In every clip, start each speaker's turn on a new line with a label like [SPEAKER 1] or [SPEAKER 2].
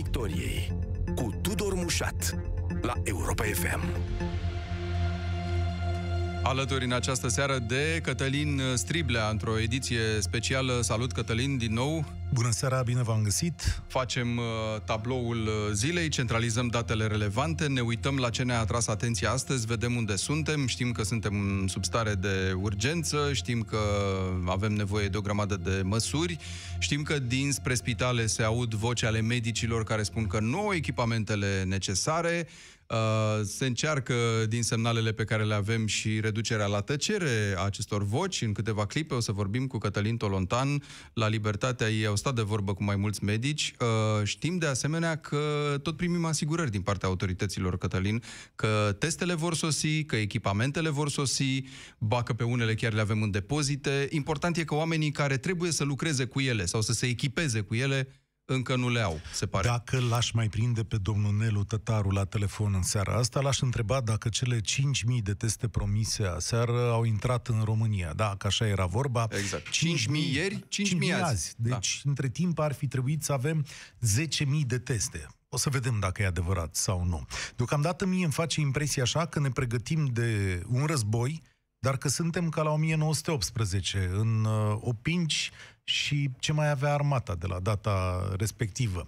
[SPEAKER 1] Piața Victoriei cu Tudor Mușat la Europa FM.
[SPEAKER 2] Alături în această seară de Cătălin Striblea, într-o ediție specială. Salut, Cătălin, din nou!
[SPEAKER 3] Bună seara, bine v-am găsit!
[SPEAKER 2] Facem uh, tabloul uh, zilei, centralizăm datele relevante, ne uităm la ce ne-a atras atenția astăzi, vedem unde suntem, știm că suntem în substare de urgență, știm că avem nevoie de o grămadă de măsuri, știm că dinspre spitale se aud voci ale medicilor care spun că nu au echipamentele necesare, Uh, se încearcă din semnalele pe care le avem și reducerea la tăcere a acestor voci. În câteva clipe o să vorbim cu Cătălin Tolontan la Libertatea. Ei au stat de vorbă cu mai mulți medici. Uh, știm de asemenea că tot primim asigurări din partea autorităților, Cătălin, că testele vor sosi, că echipamentele vor sosi, ba că pe unele chiar le avem în depozite. Important e că oamenii care trebuie să lucreze cu ele sau să se echipeze cu ele încă nu le au, se pare.
[SPEAKER 3] Dacă l-aș mai prinde pe domnul Nelu Tătaru la telefon în seara asta, l-aș întreba dacă cele 5.000 de teste promise aseară au intrat în România. Da, că așa era vorba.
[SPEAKER 2] Exact. 5.000 ieri, 5.000 azi. azi.
[SPEAKER 3] Deci, da. între timp, ar fi trebuit să avem 10.000 de teste. O să vedem dacă e adevărat sau nu. Deocamdată mie îmi face impresia așa că ne pregătim de un război dar că suntem ca la 1918, în uh, opinci și ce mai avea armata de la data respectivă.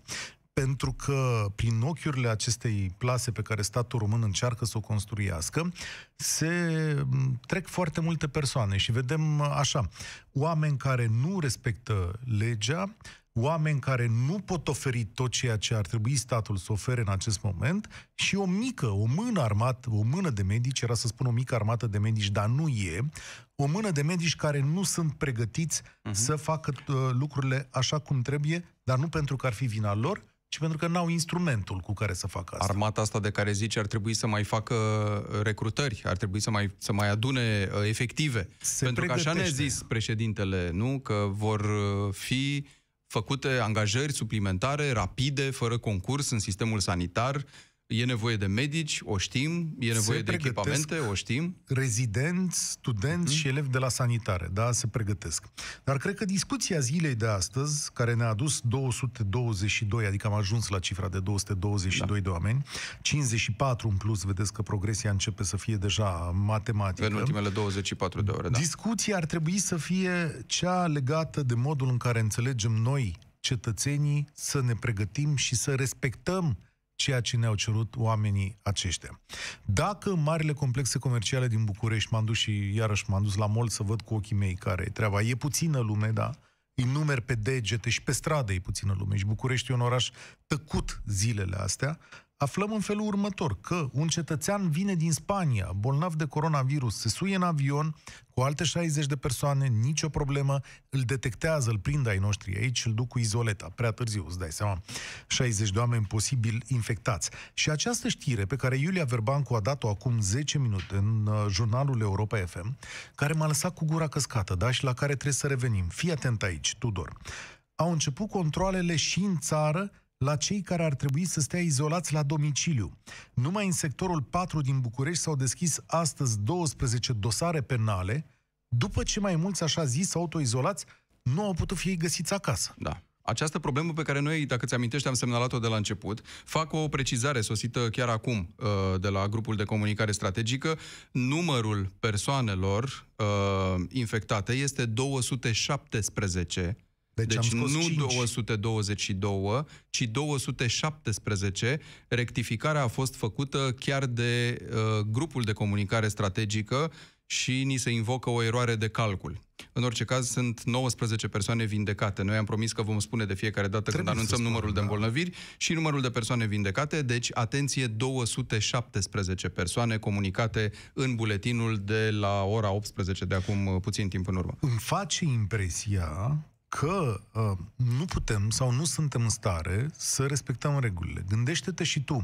[SPEAKER 3] Pentru că prin ochiurile acestei plase pe care statul român încearcă să o construiască, se trec foarte multe persoane și vedem așa, oameni care nu respectă legea, oameni care nu pot oferi tot ceea ce ar trebui statul să ofere în acest moment și o mică, o mână armată, o mână de medici, era să spun o mică armată de medici, dar nu e, o mână de medici care nu sunt pregătiți uh-huh. să facă uh, lucrurile așa cum trebuie, dar nu pentru că ar fi vina lor, ci pentru că n-au instrumentul cu care să facă asta.
[SPEAKER 2] Armata asta de care zici ar trebui să mai facă uh, recrutări, ar trebui să mai, să mai adune uh, efective. Se pentru că așa ne-a zis președintele, nu? Că vor uh, fi făcute angajări suplimentare, rapide, fără concurs în sistemul sanitar, E nevoie de medici, o știm, e nevoie se de echipamente, o știm.
[SPEAKER 3] Rezidenți, studenți uh-huh. și elevi de la sanitare, da, se pregătesc. Dar cred că discuția zilei de astăzi, care ne-a adus 222, adică am ajuns la cifra de 222 da. de oameni, 54 în plus, vedeți că progresia începe să fie deja matematică.
[SPEAKER 2] În ultimele 24 de ore, da.
[SPEAKER 3] Discuția ar trebui să fie cea legată de modul în care înțelegem noi, cetățenii, să ne pregătim și să respectăm ceea ce ne-au cerut oamenii aceștia. Dacă în marile complexe comerciale din București m-am dus și iarăși m-am dus la mall să văd cu ochii mei care e treaba, e puțină lume, da? Îi numeri pe degete și pe stradă e puțină lume și București e un oraș tăcut zilele astea, aflăm în felul următor, că un cetățean vine din Spania, bolnav de coronavirus, se suie în avion cu alte 60 de persoane, nicio problemă, îl detectează, îl prind ai noștri aici, îl duc cu izoleta, prea târziu, îți dai seama, 60 de oameni posibil infectați. Și această știre pe care Iulia Verbancu a dat-o acum 10 minute în uh, jurnalul Europa FM, care m-a lăsat cu gura căscată, da, și la care trebuie să revenim. Fii atent aici, Tudor. Au început controlele și în țară la cei care ar trebui să stea izolați la domiciliu. Numai în sectorul 4 din București s-au deschis astăzi 12 dosare penale, după ce mai mulți, așa zis, autoizolați, nu au putut fi găsiți acasă.
[SPEAKER 2] Da. Această problemă pe care noi, dacă ți amintești, am semnalat-o de la început, fac o precizare sosită chiar acum uh, de la grupul de comunicare strategică. Numărul persoanelor uh, infectate este 217 deci, deci nu 5. 222, ci 217. Rectificarea a fost făcută chiar de uh, grupul de comunicare strategică și ni se invocă o eroare de calcul. În orice caz, sunt 19 persoane vindecate. Noi am promis că vom spune de fiecare dată Trebuie când anunțăm numărul spun, de da. îmbolnăviri da. și numărul de persoane vindecate. Deci, atenție, 217 persoane comunicate în buletinul de la ora 18 de acum uh, puțin timp în urmă.
[SPEAKER 3] Îmi face impresia că uh, nu putem sau nu suntem în stare să respectăm regulile. Gândește-te și tu.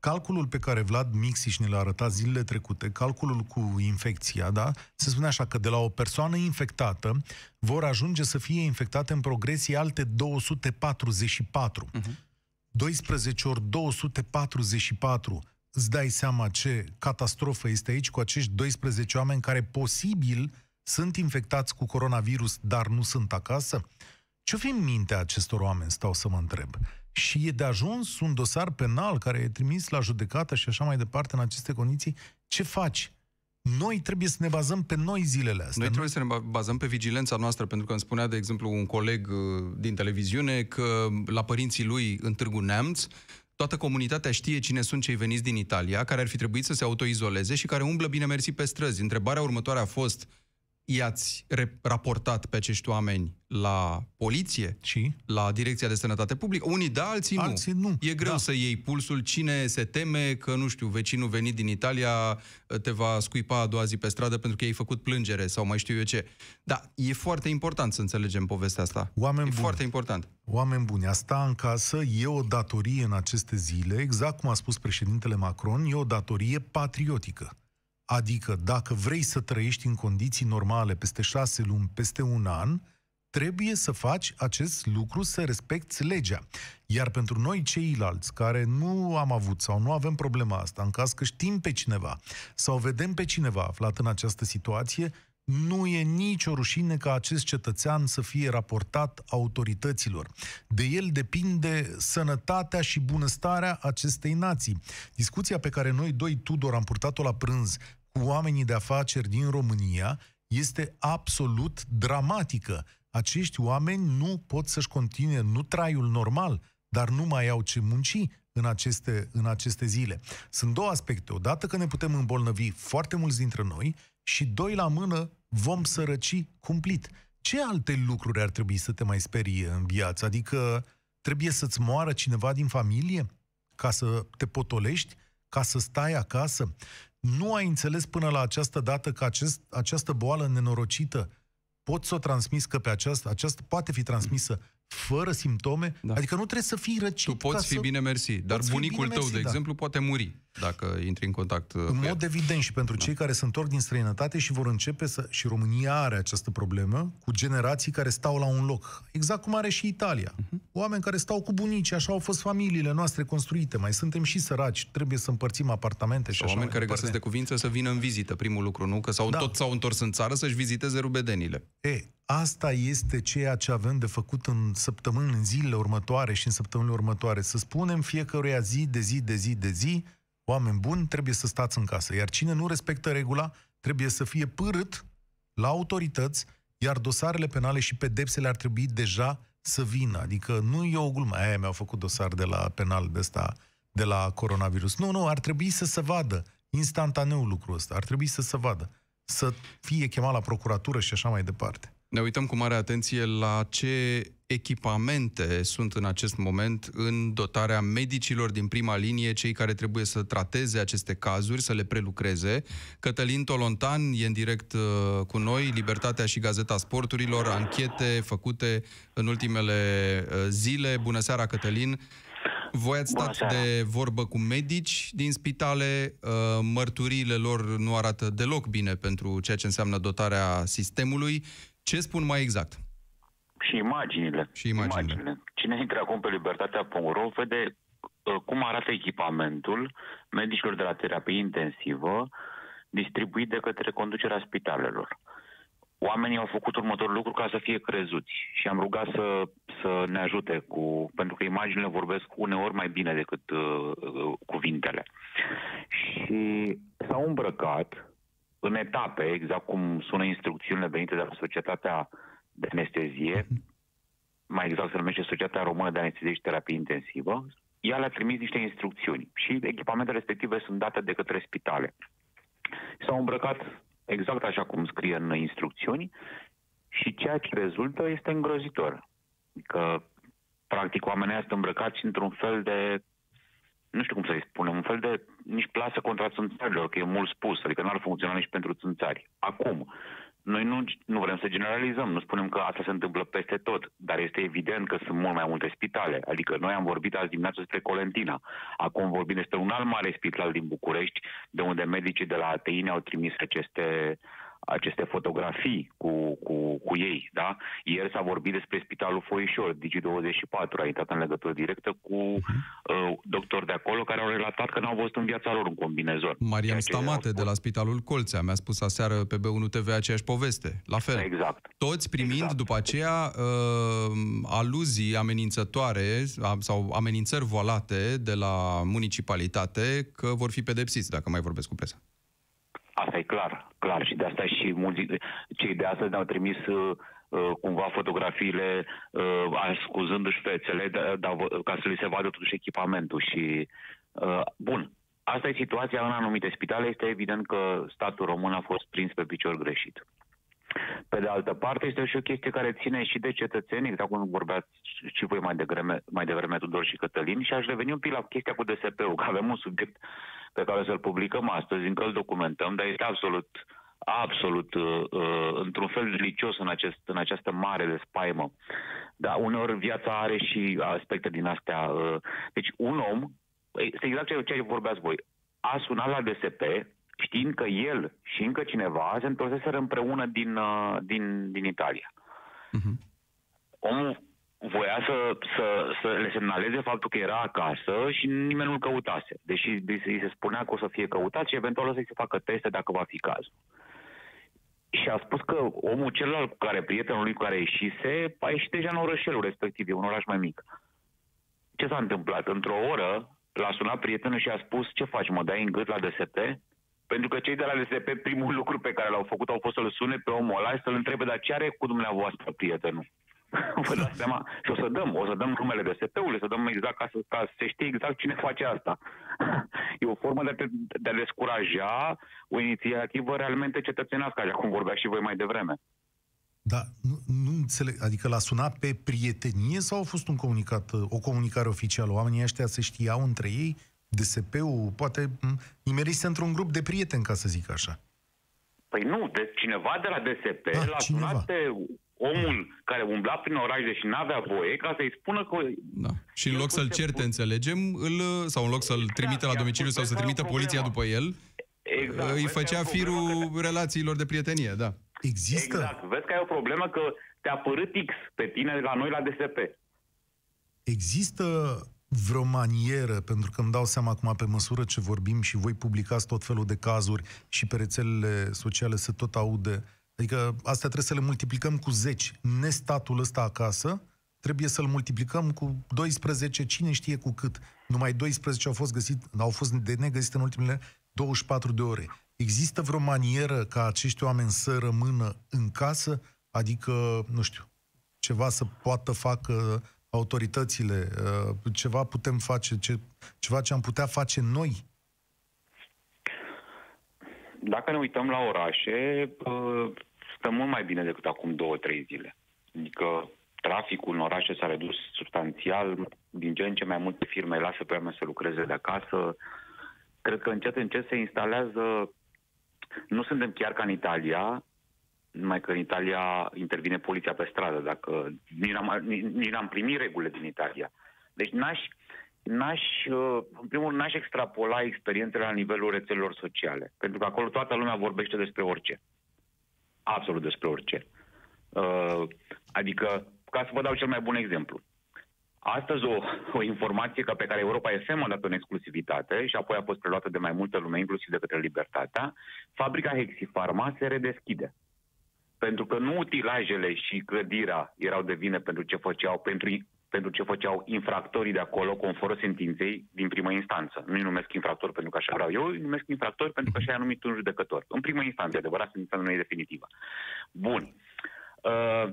[SPEAKER 3] Calculul pe care Vlad Mixiș ne l-a arătat zilele trecute, calculul cu infecția, da? Se spune așa că de la o persoană infectată vor ajunge să fie infectate în progresie alte 244. Uh-huh. 12 ori 244 îți dai seama ce catastrofă este aici cu acești 12 oameni care posibil sunt infectați cu coronavirus, dar nu sunt acasă? Ce-o fi în mintea acestor oameni, stau să mă întreb? și e de ajuns un dosar penal care e trimis la judecată și așa mai departe în aceste condiții, ce faci? Noi trebuie să ne bazăm pe noi zilele astea.
[SPEAKER 2] Noi trebuie să ne bazăm pe vigilența noastră, pentru că îmi spunea, de exemplu, un coleg uh, din televiziune că la părinții lui în Târgu Neamț, toată comunitatea știe cine sunt cei veniți din Italia, care ar fi trebuit să se autoizoleze și care umblă bine mersi pe străzi. Întrebarea următoare a fost, i-ați raportat pe acești oameni la poliție,
[SPEAKER 3] și?
[SPEAKER 2] la Direcția de Sănătate Publică? Unii da, alții nu.
[SPEAKER 3] Alții nu.
[SPEAKER 2] E greu
[SPEAKER 3] da.
[SPEAKER 2] să iei pulsul. Cine se teme că, nu știu, vecinul venit din Italia te va scuipa a doua zi pe stradă pentru că ai făcut plângere sau mai știu eu ce. Da, e foarte important să înțelegem povestea asta.
[SPEAKER 3] Oameni
[SPEAKER 2] e
[SPEAKER 3] buni.
[SPEAKER 2] foarte important.
[SPEAKER 3] Oameni buni, asta în casă e o datorie în aceste zile, exact cum a spus președintele Macron, e o datorie patriotică. Adică, dacă vrei să trăiești în condiții normale peste șase luni, peste un an, trebuie să faci acest lucru, să respecti legea. Iar pentru noi ceilalți care nu am avut sau nu avem problema asta, în caz că știm pe cineva sau vedem pe cineva aflat în această situație, nu e nicio rușine ca acest cetățean să fie raportat autorităților. De el depinde sănătatea și bunăstarea acestei nații. Discuția pe care noi doi, Tudor, am purtat-o la prânz cu oamenii de afaceri din România este absolut dramatică. Acești oameni nu pot să-și continue nu traiul normal, dar nu mai au ce munci în aceste, în aceste zile. Sunt două aspecte. Odată că ne putem îmbolnăvi foarte mulți dintre noi și doi la mână vom sărăci cumplit. Ce alte lucruri ar trebui să te mai sperie în viață? Adică trebuie să-ți moară cineva din familie ca să te potolești, ca să stai acasă? Nu ai înțeles până la această dată că acest, această boală nenorocită poți să o transmiți, că pe această, aceasta poate fi transmisă fără simptome, da. adică nu trebuie să fii răcit.
[SPEAKER 2] Tu poți fi
[SPEAKER 3] să...
[SPEAKER 2] bine mersi, dar bunicul tău, mersi, de da. exemplu, poate muri dacă intri în contact
[SPEAKER 3] uh, În mod el. evident și pentru da. cei care se întorc din străinătate și vor începe să... Și România are această problemă cu generații care stau la un loc. Exact cum are și Italia. Uh-huh. Oameni care stau cu bunici, așa au fost familiile noastre construite. Mai suntem și săraci, trebuie să împărțim apartamente și
[SPEAKER 2] Sau
[SPEAKER 3] așa
[SPEAKER 2] oameni care găsesc de cuvință să vină în vizită, primul lucru, nu? Că s-au, da. tot s-au întors în țară să-și viziteze rubedenile.
[SPEAKER 3] E, asta este ceea ce avem de făcut în săptămâni, în zilele următoare și în săptămânile următoare. Să spunem fiecăruia zi de zi de zi de zi, oameni buni, trebuie să stați în casă. Iar cine nu respectă regula, trebuie să fie pârât la autorități, iar dosarele penale și pedepsele ar trebui deja să vină. Adică nu e o glumă. Aia mi-au făcut dosar de la penal de ăsta, de la coronavirus. Nu, nu, ar trebui să se vadă instantaneu lucrul ăsta. Ar trebui să se vadă. Să fie chemat la procuratură și așa mai departe.
[SPEAKER 2] Ne uităm cu mare atenție la ce echipamente sunt în acest moment în dotarea medicilor din prima linie, cei care trebuie să trateze aceste cazuri, să le prelucreze. Cătălin Tolontan e în direct uh, cu noi, Libertatea și Gazeta Sporturilor, anchete făcute în ultimele uh, zile. Bună seara, Cătălin! Voi ați stat de vorbă cu medici din spitale, uh, mărturiile lor nu arată deloc bine pentru ceea ce înseamnă dotarea sistemului. Ce spun mai exact?
[SPEAKER 4] Și imaginile.
[SPEAKER 2] Și imaginile. imaginile.
[SPEAKER 4] Cine intră acum pe libertatea.ro vede uh, cum arată echipamentul medicilor de la terapie intensivă distribuit de către conducerea spitalelor. Oamenii au făcut următorul lucru ca să fie crezuți și am rugat să, să ne ajute cu, pentru că imaginile vorbesc uneori mai bine decât uh, uh cuvintele. Și s-au îmbrăcat în etape, exact cum sună instrucțiunile venite de la Societatea de Anestezie, mai exact se numește Societatea Română de Anestezie și Terapie Intensivă, ea le-a trimis niște instrucțiuni și echipamentele respective sunt date de către spitale. S-au îmbrăcat exact așa cum scrie în instrucțiuni și ceea ce rezultă este îngrozitor. Că, practic, oamenii sunt îmbrăcați într-un fel de nu știu cum să-i spunem, un fel de nici plasă contra țânțarilor, că e mult spus, adică n-ar funcționa nici pentru țânțari. Acum, noi nu, nu vrem să generalizăm, nu spunem că asta se întâmplă peste tot, dar este evident că sunt mult mai multe spitale. Adică noi am vorbit azi dimineață despre Colentina, acum vorbim despre un alt mare spital din București, de unde medicii de la ATI au trimis aceste, aceste fotografii cu, cu, cu ei, da? Ieri s-a vorbit despre Spitalul Foișor, Digi24, a intrat în legătură directă cu uh, doctori de acolo care au relatat că n-au văzut în viața lor un combinezon.
[SPEAKER 2] Marian Stamate de la Spitalul Colțea mi-a spus aseară pe B1 TV aceeași poveste, la fel.
[SPEAKER 4] Exact.
[SPEAKER 2] Toți primind
[SPEAKER 4] Exact.
[SPEAKER 2] după aceea uh, aluzii amenințătoare sau amenințări voalate de la municipalitate că vor fi pedepsiți dacă mai vorbesc cu presa.
[SPEAKER 4] Asta e clar, clar. Și de asta și mulți, cei de astăzi ne-au trimis uh, uh, cumva fotografiile uh, ascuzându-și fețele da, da, ca să li se vadă totuși echipamentul. Și, uh, bun, asta e situația în anumite spitale. Este evident că statul român a fost prins pe picior greșit. Pe de altă parte, este și o chestie care ține și de cetățenii, exact cum vorbeați și voi mai devreme, mai devreme Tudor și Cătălin, și aș reveni un pic la chestia cu DSP-ul, că avem un subiect pe care o să-l publicăm astăzi, încă îl documentăm, dar este absolut, absolut, uh, uh, într-un fel delicios în, acest, în această mare de spaimă. Dar uneori viața are și aspecte din astea. Uh, deci un om, este exact ce, ce vorbeați voi, a sunat la DSP, știind că el și încă cineva se întorseseră împreună din, uh, din, din Italia.
[SPEAKER 2] Uh-huh.
[SPEAKER 4] Omul voia să, să, să le semnaleze faptul că era acasă și nimeni nu-l căutase. Deși îi se spunea că o să fie căutat și eventual o să-i se facă teste dacă va fi cazul. Și a spus că omul celălalt cu care, prietenul lui cu care ieșise, a ieșit deja în orășelul respectiv, e un oraș mai mic. Ce s-a întâmplat? Într-o oră l-a sunat prietenul și a spus, ce faci, mă dai în gât la DSP? Pentru că cei de la DSP, primul lucru pe care l-au făcut au fost să-l sune pe omul ăla și să-l întrebe, dar ce are cu dumneavoastră prietenul? Vă dați seama? Și o să dăm, o să dăm numele DSP-ului, să dăm exact ca să, ca să se știe exact cine face asta. E o formă de a, te, de a descuraja o inițiativă realmente cetățenească, așa cum vorbea și voi mai devreme.
[SPEAKER 3] Da, nu, nu înțeleg. Adică l-a sunat pe prietenie sau a fost un comunicat, o comunicare oficială? Oamenii ăștia se știau între ei? DSP-ul poate nimerise într-un grup de prieteni, ca să zic așa.
[SPEAKER 4] Păi nu, de cineva de la DSP
[SPEAKER 3] Ah,
[SPEAKER 4] l-a
[SPEAKER 3] cineva.
[SPEAKER 4] sunat pe omul care umbla prin oraș deși n-avea voie ca să-i spună că
[SPEAKER 2] Da. Și în
[SPEAKER 4] El
[SPEAKER 2] loc
[SPEAKER 4] cum
[SPEAKER 2] să-l
[SPEAKER 4] se
[SPEAKER 2] certe,
[SPEAKER 4] pun-
[SPEAKER 2] înțelegem, îl, sau în loc să-l
[SPEAKER 4] Exact,
[SPEAKER 2] trimită la
[SPEAKER 4] i-a
[SPEAKER 2] domiciliu
[SPEAKER 4] spus,
[SPEAKER 2] sau să
[SPEAKER 4] vezi că ai
[SPEAKER 2] trimită
[SPEAKER 4] o
[SPEAKER 2] poliția
[SPEAKER 4] problemă.
[SPEAKER 2] după el,
[SPEAKER 4] exact,
[SPEAKER 2] îi
[SPEAKER 4] vezi că
[SPEAKER 2] făcea
[SPEAKER 4] ai o problemă că
[SPEAKER 2] firul relațiilor de prietenie, da.
[SPEAKER 3] Există?
[SPEAKER 4] Exact. Vezi că ai o problemă că te-a părât X pe tine la noi la DSP.
[SPEAKER 3] Există vreo manieră, pentru că îmi dau seama acum pe măsură ce vorbim și voi publicați tot felul de cazuri și pe rețelele sociale se tot aude. Adică astea trebuie să le multiplicăm cu 10. Nestatul ăsta acasă, trebuie să-l multiplicăm cu 12, cine știe cu cât. Numai 12 au fost, găsit, au fost de negăsit în ultimele 24 de ore. Există vreo manieră ca acești oameni să rămână în casă? Adică, nu știu, ceva să poată facă autoritățile, uh, ceva putem face, ce, ceva ce am putea face noi.
[SPEAKER 4] Dacă ne uităm la orașe, uh, stăm mult mai bine decât acum două, trei zile. Adică traficul în orașe s-a redus substanțial, din ce în ce mai multe firme lasă pe oameni să lucreze de acasă. Cred că încet, încet se instalează, nu suntem chiar ca în Italia, numai că în Italia intervine poliția pe stradă, dacă nici n-am, nici, nici n-am primit regulile din Italia. Deci n-aș, n-aș, uh, în primul rând, n-aș extrapola experiențele la nivelul rețelelor sociale. Pentru că acolo toată lumea vorbește despre orice. Absolut despre orice. Uh, Adică, ca să vă dau cel mai bun exemplu. Astăzi o, o informație ca pe care Europa FM a dat-o în exclusivitate și apoi a fost preluată de mai multă lume, inclusiv de către Libertatea, fabrica Hexifarma se redeschide. Pentru că nu utilajele și clădirea erau de vină pentru ce făceau, pentru, pentru ce făceau infractorii de acolo, conform sentinței din primă instanță. Nu-i numesc infractori pentru că așa vreau eu, îi numesc infractori pentru că așa i-a numit un judecător. În primă instanță, adevărat, sentința nu e definitivă. Bun. Uh,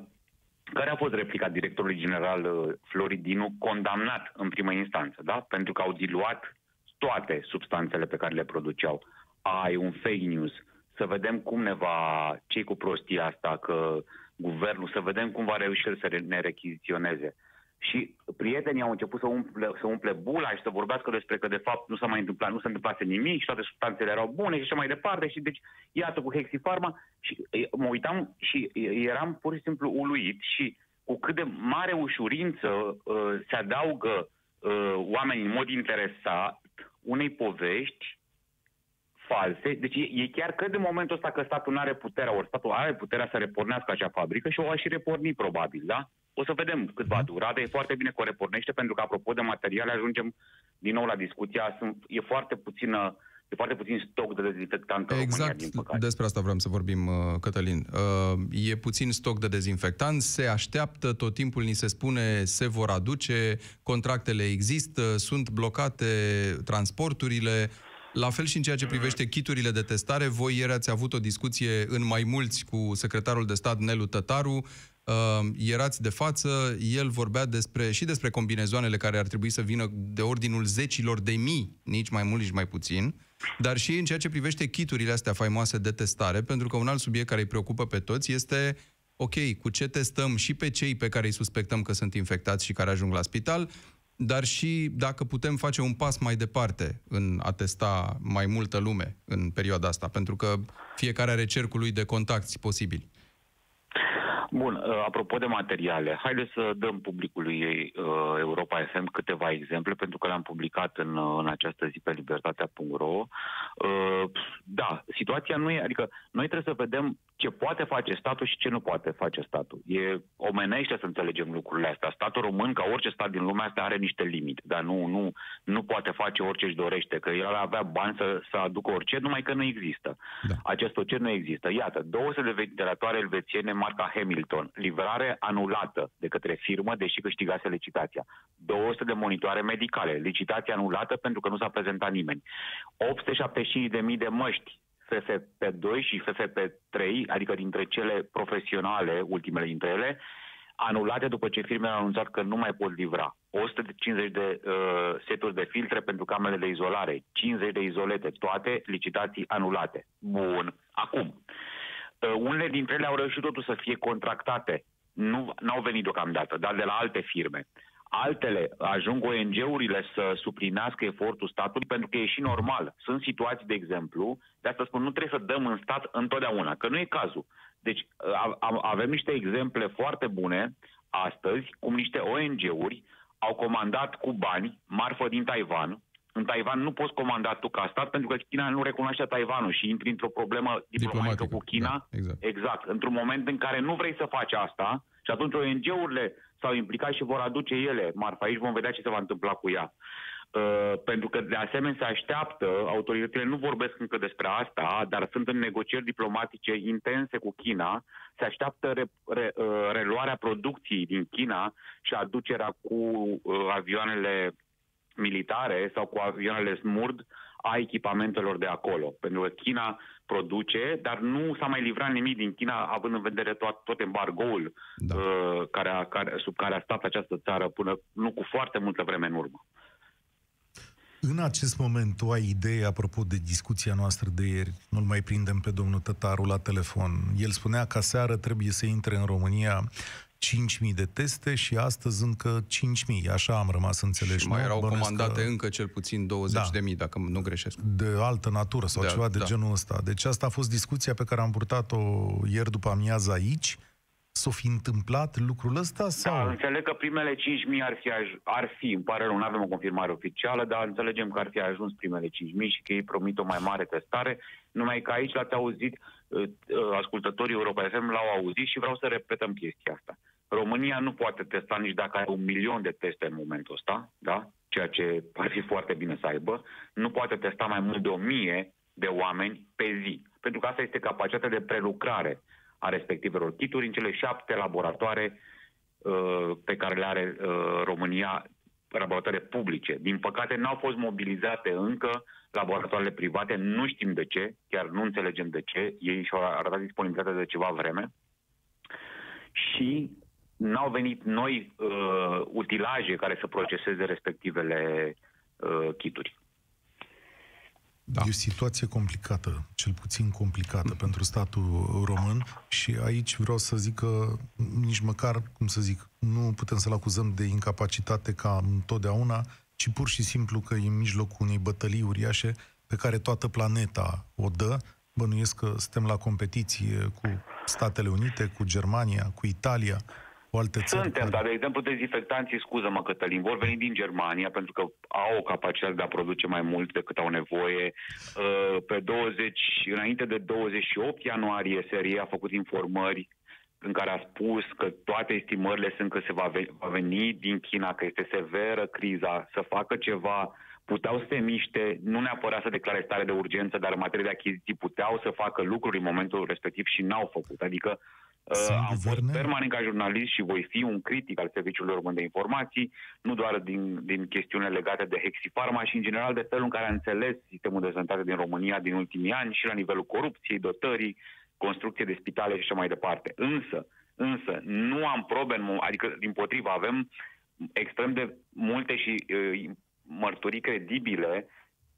[SPEAKER 4] care a fost replica directorului general uh, Floridinu, condamnat în primă instanță, da? Pentru că au diluat toate substanțele pe care le produceau. Ai un fake news. Să vedem cum ne va, ce cu prostia asta, că guvernul, să vedem cum va reuși el să re- ne rechiziționeze. Și prietenii au început să umple, să umple bula și să vorbească despre că de fapt nu s-a mai întâmplat, nu se întâmplase nimic și toate substanțele erau bune și așa mai departe. Și deci, iată, cu Hexifarma și e, mă uitam și e, eram pur și simplu uluit și cu cât de mare ușurință uh, se adaugă uh, oamenii în mod interesat unei povești false. Deci e, e chiar că de momentul ăsta că statul nu are puterea, ori statul are puterea să repornească acea fabrică și o va și reporni probabil, da? O să vedem cât va mhm. dura, dar e foarte bine că o repornește, pentru că, apropo de materiale, ajungem din nou la discuția, sunt, e foarte puțină e foarte puțin stoc de dezinfectant în
[SPEAKER 2] exact,
[SPEAKER 4] România, din păcate.
[SPEAKER 2] despre asta vreau să vorbim, uh, Cătălin. Uh, e puțin stoc de dezinfectant, se așteaptă, tot timpul ni se spune se vor aduce, contractele există, sunt blocate transporturile, la fel și în ceea ce privește kiturile de testare, voi ieri ați avut o discuție în mai mulți cu secretarul de stat Nelu Tătaru, uh, erați de față, el vorbea despre, și despre combinezoanele care ar trebui să vină de ordinul zecilor de mii, nici mai mult, nici mai puțin, dar și în ceea ce privește kiturile astea faimoase de testare, pentru că un alt subiect care îi preocupă pe toți este ok, cu ce testăm și pe cei pe care îi suspectăm că sunt infectați și care ajung la spital, dar și dacă putem face un pas mai departe în a testa mai multă lume în perioada asta, pentru că fiecare are cercul lui de contacti posibili.
[SPEAKER 4] Bun, uh, apropo de materiale, haideți să dăm publicului uh, Europa FM câteva exemple, pentru că le-am publicat în, uh, în această zi pe libertatea.ro. Da, situația nu e, adică noi trebuie să vedem ce poate face statul și ce nu poate face statul. E omenește să înțelegem lucrurile astea. Statul român, ca orice stat din lumea asta, are niște limite, dar nu, nu, nu poate face orice își dorește, că el avea bani să, să aducă orice, numai că nu există. Da. Acest orice nu există. Iată, 200 de ventilatoare elvețiene marca Hamilton, livrare anulată de către firmă, deși câștigase licitația. 200 de monitoare medicale, licitație anulată pentru că nu s-a prezentat nimeni. 875.000 de măști FFP2 și FFP3, adică dintre cele profesionale, ultimele dintre ele, anulate după ce firmele au anunțat că nu mai pot livra. 150 de uh, seturi de filtre pentru camerele de izolare, 50 de izolete, toate licitații anulate. Bun. Acum, uh, unele dintre ele au reușit totuși să fie contractate. Nu au venit deocamdată, dar de la alte firme. Altele ajung ONG-urile să suplinească efortul statului pentru că e și normal. Sunt situații, de exemplu, de asta spun, nu trebuie să dăm în stat întotdeauna, că nu e cazul. Deci avem niște exemple foarte bune astăzi, cum niște ONG-uri au comandat cu bani marfă din Taiwan. În Taiwan nu poți comanda tu ca stat pentru că China nu recunoaște Taiwanul și intri într-o problemă diplomatică cu China. Da,
[SPEAKER 2] exact.
[SPEAKER 4] exact. Într-un moment în care nu vrei să faci asta și atunci ONG-urile s-au implicat și vor aduce ele marfa. Aici vom vedea ce se va întâmpla cu ea. Uh, pentru că de asemenea se așteaptă, autoritățile nu vorbesc încă despre asta, dar sunt în negocieri diplomatice intense cu China, se așteaptă re, re, uh, reluarea producției din China și aducerea cu uh, avioanele militare sau cu avioanele SMURD a echipamentelor de acolo. Pentru că China produce, dar nu s-a mai livrat nimic din China, având în vedere tot, tot embargoul da. uh, care a, care, sub care a stat această țară până nu cu foarte multă vreme în urmă.
[SPEAKER 3] În acest moment, tu ai idee, apropo de discuția noastră de ieri, nu-l mai prindem pe domnul Tătaru la telefon. El spunea că seară trebuie să intre în România 5.000 de teste și astăzi încă 5.000. Așa am rămas înțeles.
[SPEAKER 2] Și mai erau Bănesc comandate că... încă cel puțin 20.000, da. de mii, dacă nu greșesc.
[SPEAKER 3] De altă natură sau de ceva de da. genul ăsta. Deci asta a fost discuția pe care am purtat-o ieri după amiază aici. S-a fi întâmplat lucrul ăsta? Sau?
[SPEAKER 4] Da, înțeleg că primele 5.000 ar fi, ar fi, îmi pare rău, nu avem o confirmare oficială, dar înțelegem că ar fi ajuns primele 5.000 și că ei promit o mai mare testare, numai că aici l-ați auzit, uh, uh, ascultătorii Europa FM l-au auzit și vreau să repetăm chestia asta. România nu poate testa nici dacă are un milion de teste în momentul ăsta, da? ceea ce ar fi foarte bine să aibă, nu poate testa mai mult de o mie de oameni pe zi. Pentru că asta este capacitatea de prelucrare a respectivelor kituri în cele șapte laboratoare uh, pe care le are uh, România, laboratoare publice. Din păcate, n-au fost mobilizate încă laboratoarele private, nu știm de ce, chiar nu înțelegem de ce, ei și-au arătat disponibilitatea de ceva vreme și n-au venit noi uh, utilaje care să proceseze respectivele uh, kituri.
[SPEAKER 3] Da. E o situație complicată, cel puțin complicată pentru statul român și aici vreau să zic că nici măcar, cum să zic, nu putem să-l acuzăm de incapacitate ca întotdeauna, ci pur și simplu că e în mijlocul unei bătălii uriașe pe care toată planeta o dă. Bănuiesc că suntem la competiție cu Statele Unite, cu Germania, cu Italia, cu alte țări?
[SPEAKER 4] Suntem, care... dar de exemplu dezinfectanții, scuză-mă Cătălin, vor veni din Germania pentru că au o capacitate de a produce mai mult decât au nevoie. Uh, pe 20, înainte de 28 ianuarie, serie a făcut informări în care a spus că toate estimările sunt că se va veni din China, că este severă criza, să facă ceva, puteau să se miște, nu neapărat să declare stare de urgență, dar în materie de achiziții puteau să facă lucruri în momentul respectiv și n-au făcut. Adică Uh, am fost permanent ca jurnalist și voi fi un critic al Serviciului Român de Informații, nu doar din, din chestiune legate de Hexifarma, și în general de felul în care a înțeles sistemul de sănătate din România din ultimii ani și la nivelul corupției, dotării, construcție de spitale și așa mai departe. Însă, însă, nu am probe, în, adică din potrivă avem extrem de multe și uh, mărturii credibile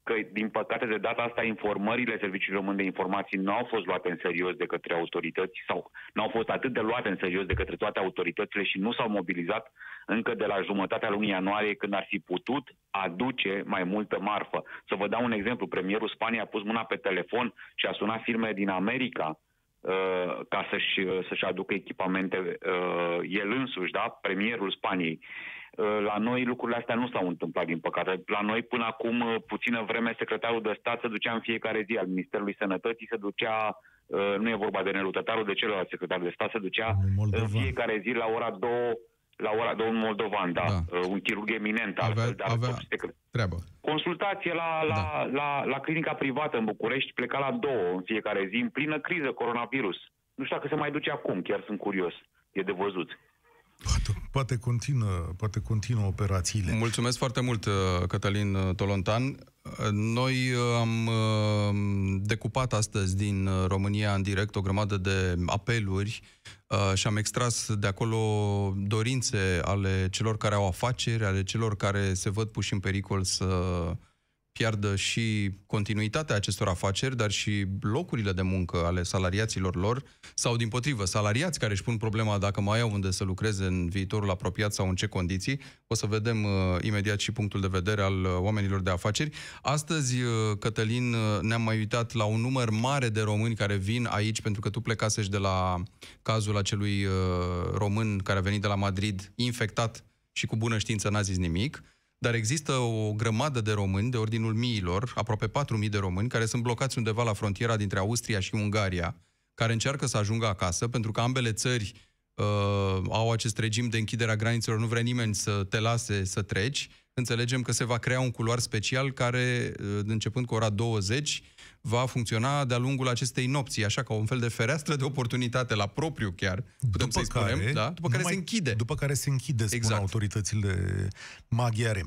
[SPEAKER 4] că, din păcate, de data asta, informările Serviciului Român de Informații nu au fost luate în serios de către autorități sau nu au fost atât de luate în serios de către toate autoritățile și nu s-au mobilizat încă de la jumătatea lunii ianuarie când ar fi putut aduce mai multă marfă. Să vă dau un exemplu. Premierul Spaniei a pus mâna pe telefon și a sunat firme din America uh, ca să-și, să-și aducă echipamente uh, el însuși, da? premierul Spaniei. Uh, la noi lucrurile astea nu s-au întâmplat, din păcate. La noi, până acum, uh, puțină vreme, secretarul de stat se ducea în fiecare zi al Ministerului Sănătății, se ducea, uh, nu e vorba de nelutătarul, de celălalt secretar de stat, se ducea în fiecare zi la ora 2 la ora de un moldovan, da, da. un chirurg eminent,
[SPEAKER 2] avea, altfel, dar avea treabă.
[SPEAKER 4] Consultație la, la, da. la, la clinica privată în București, pleca la două în fiecare zi, în plină criză coronavirus. Nu știu dacă se mai duce acum, chiar sunt curios. E de văzut.
[SPEAKER 3] Poate, poate, continuă, poate continuă operațiile.
[SPEAKER 2] Mulțumesc foarte mult, uh, Cătălin uh, Tolontan. Uh, noi am decupat astăzi din România în direct o grămadă de apeluri și am extras de acolo dorințe ale celor care au afaceri, ale celor care se văd puși în pericol să piardă și continuitatea acestor afaceri, dar și locurile de muncă ale salariaților lor, sau din potrivă, salariați care își pun problema dacă mai au unde să lucreze în viitorul apropiat sau în ce condiții. O să vedem uh, imediat și punctul de vedere al uh, oamenilor de afaceri. Astăzi, uh, Cătălin, uh, ne-am mai uitat la un număr mare de români care vin aici, pentru că tu plecasești de la cazul acelui uh, român care a venit de la Madrid infectat și cu bună știință n-a zis nimic dar există o grămadă de români, de ordinul miilor, aproape 4.000 de români, care sunt blocați undeva la frontiera dintre Austria și Ungaria, care încearcă să ajungă acasă, pentru că ambele țări uh, au acest regim de închidere a granițelor, nu vrea nimeni să te lase să treci. Înțelegem că se va crea un culoar special care, uh, începând cu ora 20, va funcționa de-a lungul acestei nopți, așa ca un fel de fereastră de oportunitate la propriu chiar, putem să-i spunem, care, da? după care se închide.
[SPEAKER 3] După care se închide, spun exact. autoritățile maghiare.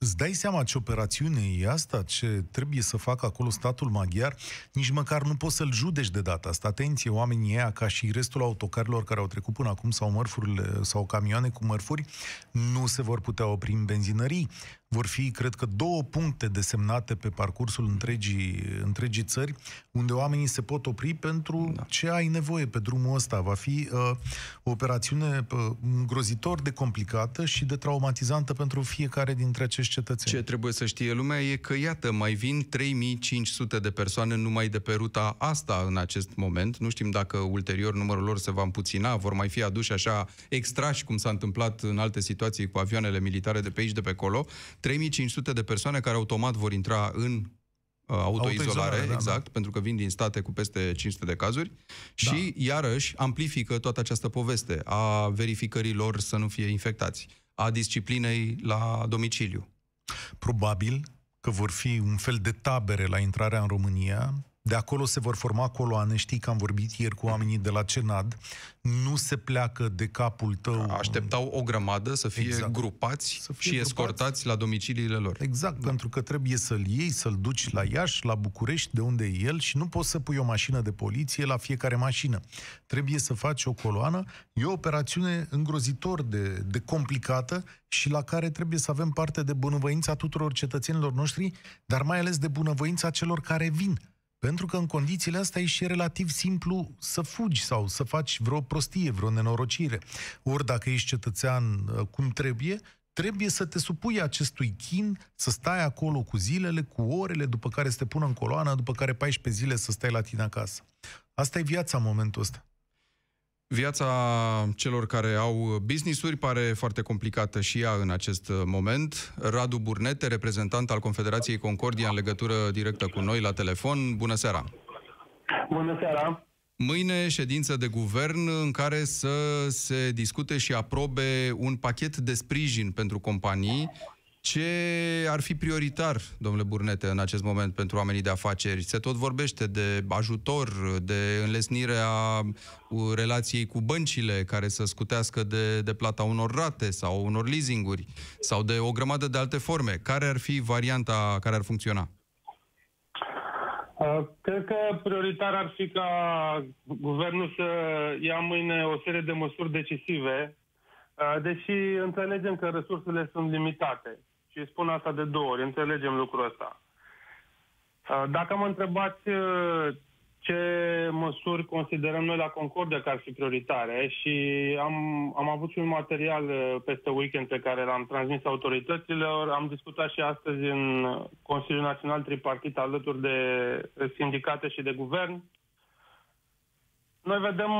[SPEAKER 3] Îți dai seama ce operațiune e asta, ce trebuie să facă acolo statul maghiar? Nici măcar nu poți să-l judeci de data asta. Atenție, oamenii ăia, ca și restul autocarilor care au trecut până acum, sau mărfurile, sau camioane cu mărfuri, nu se vor putea opri în benzinării vor fi, cred că, două puncte desemnate pe parcursul întregii, întregii țări, unde oamenii se pot opri pentru da. ce ai nevoie pe drumul ăsta. Va fi uh, o operațiune uh, îngrozitor de complicată și de traumatizantă pentru fiecare dintre acești cetățeni.
[SPEAKER 2] Ce trebuie să știe lumea e că, iată, mai vin 3500 de persoane numai de pe ruta asta în acest moment. Nu știm dacă ulterior numărul lor se va împuțina, vor mai fi aduși așa extrași, cum s-a întâmplat în alte situații cu avioanele militare de pe aici, de pe acolo. 3500 de persoane care automat vor intra în uh, autoizolare, da, exact, da. pentru că vin din state cu peste 500 de cazuri da. și, iarăși, amplifică toată această poveste a verificărilor să nu fie infectați, a disciplinei la domiciliu.
[SPEAKER 3] Probabil că vor fi un fel de tabere la intrarea în România, de acolo se vor forma coloane, știi că am vorbit ieri cu oamenii de la Cenad, nu se pleacă de capul tău.
[SPEAKER 2] Așteptau o grămadă să fie exact. grupați să fie și grupați. escortați la domiciliile lor.
[SPEAKER 3] Exact, da. pentru că trebuie să-l iei, să-l duci la Iași, la București, de unde e el și nu poți să pui o mașină de poliție la fiecare mașină. Trebuie să faci o coloană. E o operațiune îngrozitor de, de complicată și la care trebuie să avem parte de bunăvoința tuturor cetățenilor noștri, dar mai ales de bunăvoința celor care vin pentru că în condițiile astea e și relativ simplu să fugi sau să faci vreo prostie, vreo nenorocire. Ori dacă ești cetățean uh, cum trebuie, trebuie să te supui acestui chin, să stai acolo cu zilele, cu orele, după care să te pună în coloană, după care 14 zile să stai la tine acasă. Asta e viața în momentul ăsta.
[SPEAKER 2] Viața celor care au business-uri pare foarte complicată și ea în acest moment. Radu Burnete, reprezentant al Confederației Concordia în legătură directă cu noi la telefon. Bună seara!
[SPEAKER 5] Bună seara!
[SPEAKER 2] Mâine ședință de guvern în care să se discute și aprobe un pachet de sprijin pentru companii ce ar fi prioritar, domnule Burnete, în acest moment pentru oamenii de afaceri? Se tot vorbește de ajutor, de înlesnirea relației cu băncile care să scutească de, de plata unor rate sau unor leasinguri sau de o grămadă de alte forme. Care ar fi varianta care ar funcționa?
[SPEAKER 5] Uh, cred că prioritar ar fi ca guvernul să ia mâine o serie de măsuri decisive, uh, deși înțelegem că resursele sunt limitate. Și spun asta de două ori, înțelegem lucrul ăsta. Uh, dacă mă întrebați uh, ce măsuri considerăm noi la Concordia că ar fi prioritare și am, am avut și un material uh, peste weekend pe care l-am transmis autorităților, am discutat și astăzi în Consiliul Național Tripartit alături de sindicate și de guvern. Noi vedem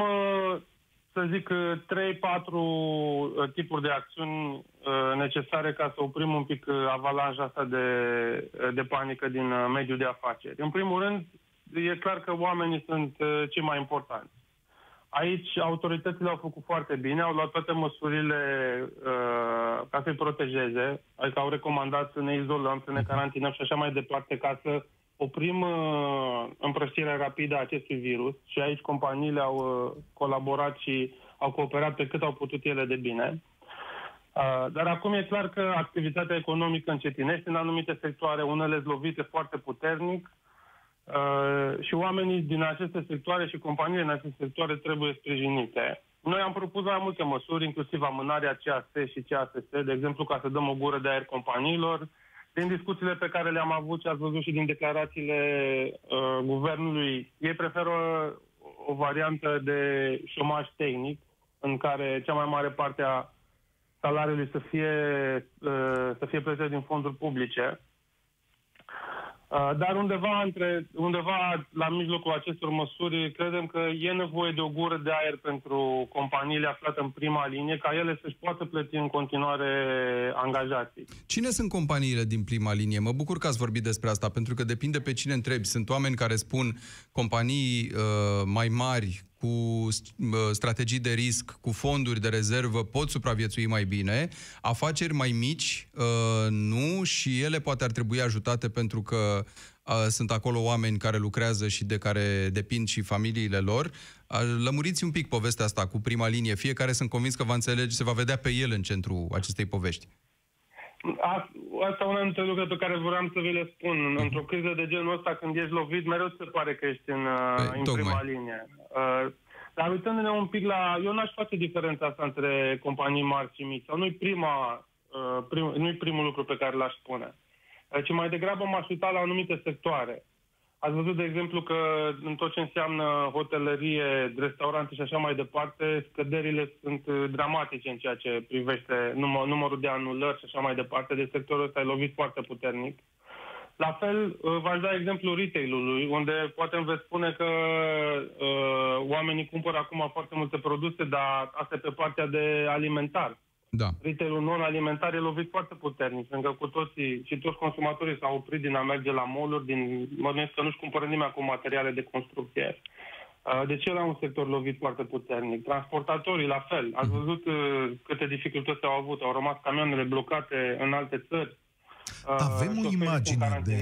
[SPEAKER 5] să zic, 3-4 uh, tipuri de acțiuni uh, necesare ca să oprim un pic uh, avalanja asta de, de panică din mediul de afaceri. În primul rând, e clar că oamenii sunt cei mai importanți. Aici autoritățile au făcut foarte bine, au luat toate măsurile uh, ca să-i protejeze, adică au recomandat să ne izolăm, să ne carantinăm și așa mai departe, ca să oprim uh, împrăștirea rapidă a acestui virus și aici companiile au uh, colaborat și au cooperat pe cât au putut ele de bine. Uh, dar acum e clar că activitatea economică încetinește în anumite sectoare, unele lovite foarte puternic uh, și oamenii din aceste sectoare și companiile din aceste sectoare trebuie sprijinite. Noi am propus mai multe măsuri, inclusiv amânarea CAS și CASS, de exemplu, ca să dăm o gură de aer companiilor, din discuțiile pe care le-am avut și ați văzut și din declarațiile uh, guvernului, ei preferă o variantă de șomaj tehnic, în care cea mai mare parte a salariului să fie, uh, să fie plătită din fonduri publice. Uh, dar undeva, între, undeva la mijlocul acestor măsuri, credem că e nevoie de o gură de aer pentru companiile aflate în prima linie, ca ele să-și poată plăti în continuare angajații.
[SPEAKER 2] Cine sunt companiile din prima linie? Mă bucur că ați vorbit despre asta, pentru că depinde pe cine întrebi. Sunt oameni care spun companii uh, mai mari cu strategii de risc, cu fonduri de rezervă, pot supraviețui mai bine. Afaceri mai mici, uh, nu, și ele poate ar trebui ajutate pentru că uh, sunt acolo oameni care lucrează și de care depind și familiile lor. Uh, lămuriți un pic povestea asta cu prima linie. Fiecare sunt convins că va înțelege, se va vedea pe el în centrul acestei povești.
[SPEAKER 5] Asta una dintre lucruri pe care vreau să vi le spun. Mhm. Într-o criză de genul ăsta, când ești lovit, mereu se pare că ești în, păi, în prima linie. Uh, dar uitându-ne un pic la... Eu n-aș face diferența asta între companii mari și mici. Sau nu-i, prima, uh, prim, nu-i primul lucru pe care l-aș spune. Uh, ci mai degrabă m-aș uita la anumite sectoare. Ați văzut, de exemplu, că în tot ce înseamnă hotelărie, restaurante și așa mai departe, scăderile sunt uh, dramatice în ceea ce privește număr, numărul de anulări și așa mai departe. De sectorul ăsta e lovit foarte puternic. La fel, uh, v-aș da exemplu retail-ului, unde poate îmi veți spune că uh, oamenii cumpără acum foarte multe produse, dar asta e pe partea de alimentar.
[SPEAKER 2] Da.
[SPEAKER 5] Retailul non-alimentar e lovit foarte puternic, pentru că cu toții și toți consumatorii s-au oprit din a merge la mall din mă gândesc că nu-și cumpără nimeni acum materiale de construcție. Uh, deci era un sector lovit foarte puternic. Transportatorii, la fel. Ați mhm. văzut uh, câte dificultăți au avut. Au rămas camioanele blocate în alte țări.
[SPEAKER 3] Uh, avem o imagine de...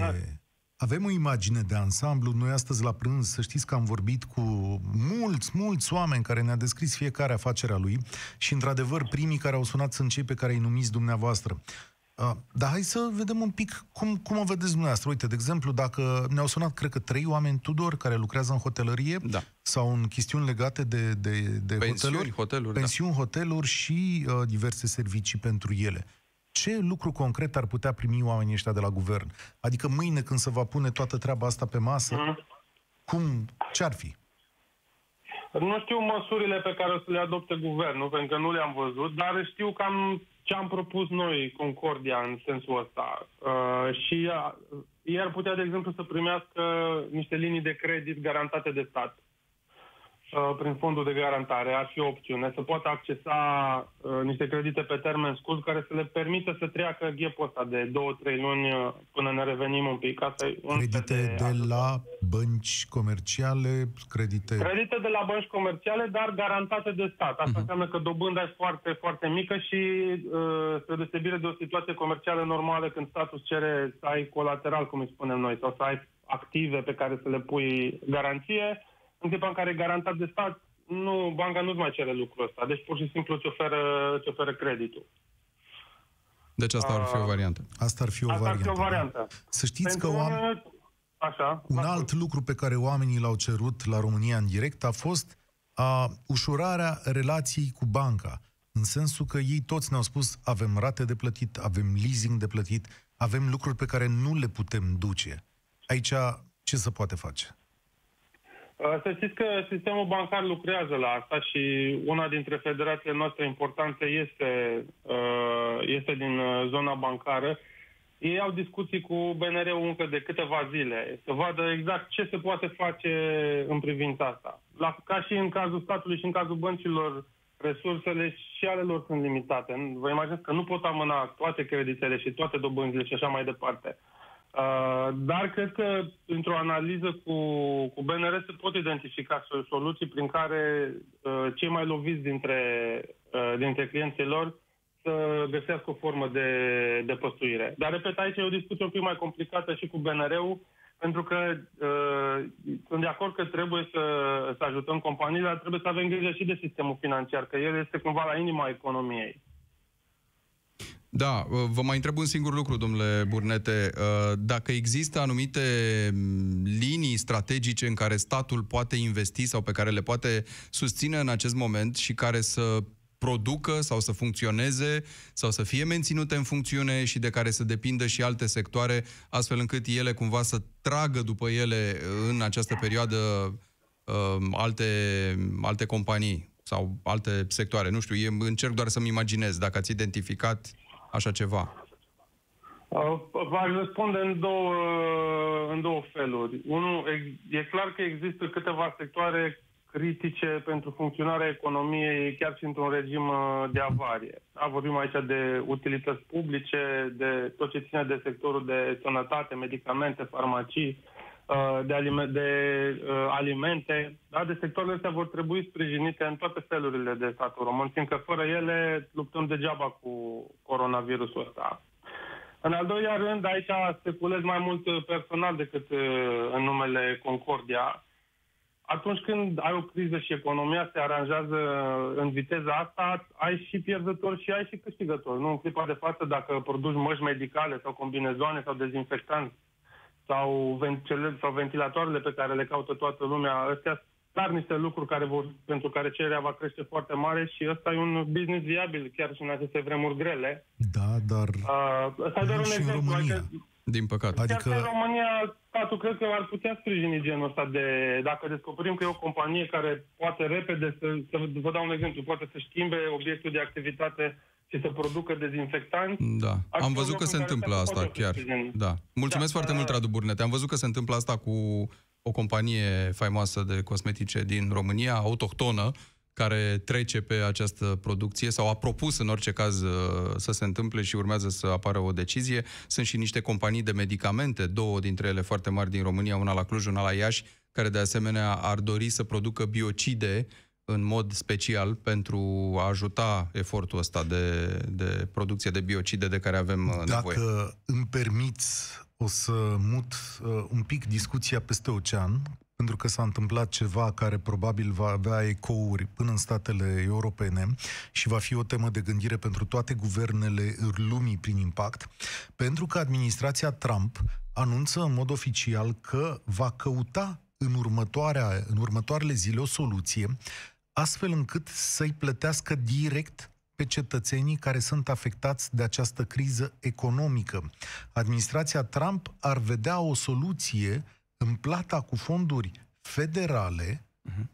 [SPEAKER 3] Avem o imagine de ansamblu. Noi astăzi la prânz, să știți că am vorbit cu mulți, mulți oameni care ne-a descris fiecare afacerea lui și, într-adevăr, primii care au sunat sunt cei pe care îi numiți dumneavoastră. Uh, dar hai să vedem un pic cum, cum o vedeți dumneavoastră. Uite, de exemplu, dacă ne-au sunat, cred că trei oameni Tudor care lucrează în hotelărie
[SPEAKER 2] da.
[SPEAKER 3] sau în chestiuni legate de, de, de
[SPEAKER 2] pensiuni,
[SPEAKER 3] hoteluri,
[SPEAKER 2] hoteluri, da.
[SPEAKER 3] pensiuni, da. hoteluri și uh, diverse servicii pentru ele ce lucru concret ar putea primi oamenii ăștia de la guvern? Adică mâine când se va pune toată treaba asta pe masă, mm. cum, ce ar fi?
[SPEAKER 5] Nu știu măsurile pe care o să le adopte guvernul, pentru că nu le-am văzut, dar știu cam ce am propus noi, Concordia, în sensul ăsta. Uh, și uh, ei ar putea, de exemplu, să primească niște linii de credit garantate de stat. Uh, prin fondul de garantare, ar fi o opțiune, să poată accesa uh, niște credite pe termen scurt care să le permită să treacă ghepul ăsta de 2-3 luni uh, până ne revenim un pic. Asta e un
[SPEAKER 3] credite de, de la bănci comerciale, credite...
[SPEAKER 5] Credite de la bănci comerciale, dar garantate de stat. Asta uh-huh. înseamnă că dobânda e foarte, foarte mică și uh, spre deosebire de o situație comercială normală când statul cere să ai colateral, cum îi spunem noi, sau să ai active pe care să le pui garanție, în clipa în care e garantat de stat, nu, banca nu-ți mai cere lucrul ăsta. Deci pur și simplu îți oferă, îți oferă creditul.
[SPEAKER 2] Deci asta ar fi o variantă.
[SPEAKER 3] Asta ar fi o,
[SPEAKER 5] asta
[SPEAKER 3] variantă,
[SPEAKER 5] ar fi o variantă.
[SPEAKER 3] Da. Să știți
[SPEAKER 5] Pentru
[SPEAKER 3] că oameni...
[SPEAKER 5] Așa.
[SPEAKER 3] Un alt lucru pe care oamenii l-au cerut la România în direct a fost a, ușurarea relației cu banca. În sensul că ei toți ne-au spus avem rate de plătit, avem leasing de plătit, avem lucruri pe care nu le putem duce. Aici ce se poate face?
[SPEAKER 5] Uh, să știți că sistemul bancar lucrează la asta și una dintre federațiile noastre importante este, uh, este din uh, zona bancară. Ei au discuții cu BNR-ul încă de câteva zile, să vadă exact ce se poate face în privința asta. La, ca și în cazul statului și în cazul băncilor, resursele și ale lor sunt limitate. Vă imaginați că nu pot amâna toate creditele și toate dobânzile și așa mai departe. Uh, dar cred că într-o analiză cu, cu BNR se pot identifica soluții prin care uh, cei mai loviți dintre, uh, dintre clienții lor să găsească o formă de, de păstuire. Dar, repet, aici e o discuție un pic mai complicată și cu BNR-ul, pentru că uh, sunt de acord că trebuie să, să ajutăm companiile, dar trebuie să avem grijă și de sistemul financiar, că el este cumva la inima economiei.
[SPEAKER 2] Da, uh, vă mai întreb un singur lucru, domnule Burnete. Uh, dacă există anumite mm, linii strategice în care statul poate investi sau pe care le poate susține în acest moment și care să producă sau să funcționeze sau să fie menținute în funcțiune și de care să depindă și alte sectoare, astfel încât ele cumva să tragă după ele în această perioadă uh, alte, alte companii sau alte sectoare. Nu știu, încerc doar să-mi imaginez dacă ați identificat așa ceva?
[SPEAKER 5] Uh, v-aș răspunde în două, în două feluri. Unul, e clar că există câteva sectoare critice pentru funcționarea economiei, chiar și într-un regim uh, de avarie. Da, vorbim aici de utilități publice, de tot ce ține de sectorul de sănătate, medicamente, farmacii, uh, de, alime- de uh, alimente. Da, de sectoarele astea vor trebui sprijinite în toate felurile de statul român, fiindcă fără ele luptăm degeaba cu coronavirusul ăsta. În al doilea rând, aici speculez mai mult personal decât în numele Concordia, atunci când ai o criză și economia se aranjează în viteza asta, ai și pierdători și ai și câștigători. Nu în clipa de față, dacă produci măști medicale sau combinezoane sau dezinfectanți sau, ventil- sau ventilatoarele pe care le caută toată lumea, astea clar niște lucruri care vor, pentru care cererea va crește foarte mare și ăsta e un business viabil chiar și în aceste vremuri grele.
[SPEAKER 3] Da, dar
[SPEAKER 5] uh, ăsta e doar un exemplu.
[SPEAKER 3] România.
[SPEAKER 5] Adică,
[SPEAKER 2] din păcate.
[SPEAKER 5] Adică... Chiar în România, statul cred că ar putea sprijini genul ăsta de... Dacă descoperim că e o companie care poate repede să, să vă dau un exemplu, poate să schimbe obiectul de activitate și să producă dezinfectanți.
[SPEAKER 2] Da, am văzut că se întâmplă asta chiar. Da. Mulțumesc da, foarte uh... mult, Radu Burnete. Am văzut că se întâmplă asta cu o companie faimoasă de cosmetice din România, autohtonă, care trece pe această producție sau a propus în orice caz uh, să se întâmple și urmează să apară o decizie. Sunt și niște companii de medicamente, două dintre ele foarte mari din România, una la Cluj, una la Iași, care de asemenea ar dori să producă biocide în mod special pentru a ajuta efortul ăsta de, de producție de biocide de care avem uh,
[SPEAKER 3] Dacă
[SPEAKER 2] nevoie.
[SPEAKER 3] Dacă îmi permiți, o să mut uh, un pic discuția peste ocean, pentru că s-a întâmplat ceva care probabil va avea ecouri până în statele europene și va fi o temă de gândire pentru toate guvernele lumii prin impact, pentru că administrația Trump anunță în mod oficial că va căuta în, următoarea, în următoarele zile o soluție astfel încât să-i plătească direct pe cetățenii care sunt afectați de această criză economică. Administrația Trump ar vedea o soluție în plata cu fonduri federale, uh-huh.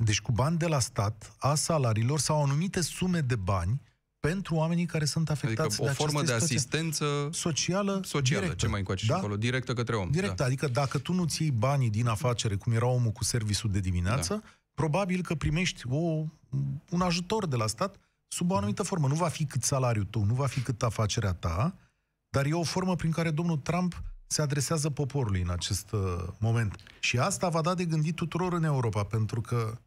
[SPEAKER 3] deci cu bani de la stat, a salariilor sau anumite sume de bani pentru oamenii care sunt afectați
[SPEAKER 2] adică de o formă de asistență
[SPEAKER 3] socială,
[SPEAKER 2] socială
[SPEAKER 3] directă.
[SPEAKER 2] ce mai încoace
[SPEAKER 3] da?
[SPEAKER 2] și acolo, directă către om.
[SPEAKER 3] Direct,
[SPEAKER 2] da.
[SPEAKER 3] adică dacă tu nu-ți iei banii din afacere, cum era omul cu serviciul de dimineață, da probabil că primești o, un ajutor de la stat sub o anumită formă. Nu va fi cât salariul tău, nu va fi cât afacerea ta, dar e o formă prin care domnul Trump se adresează poporului în acest uh, moment. Și asta va da de gândit tuturor în Europa, pentru că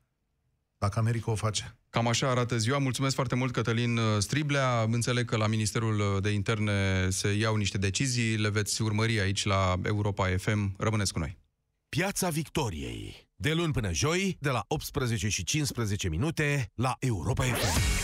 [SPEAKER 3] dacă America o face.
[SPEAKER 2] Cam așa arată ziua. Mulțumesc foarte mult, Cătălin uh, Striblea. Înțeleg că la Ministerul uh, de Interne se iau niște decizii. Le veți urmări aici la Europa FM. Rămâneți cu noi.
[SPEAKER 1] Piața Victoriei. De luni până joi, de la 18 și 15 minute, la Europa FM.